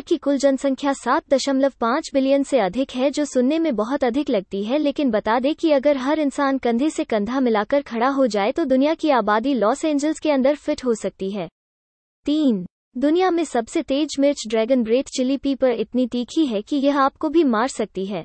की कुल जनसंख्या सात दशमलव पाँच बिलियन से अधिक है, जो सुनने में बहुत अधिक लगती है, लेकिन बता दें कि अगर हर इंसान कंधे से कंधा मिलाकर खड़ा हो जाए तो दुनिया की आबादी लॉस एंजल्स के अंदर फिट हो सकती है। तीन, दुनिया में सबसे तेज मिर्च ड्रैगन ब्रेथ चिली पीपर इतनी तीखी है कि यह आपको भी मार सकती है।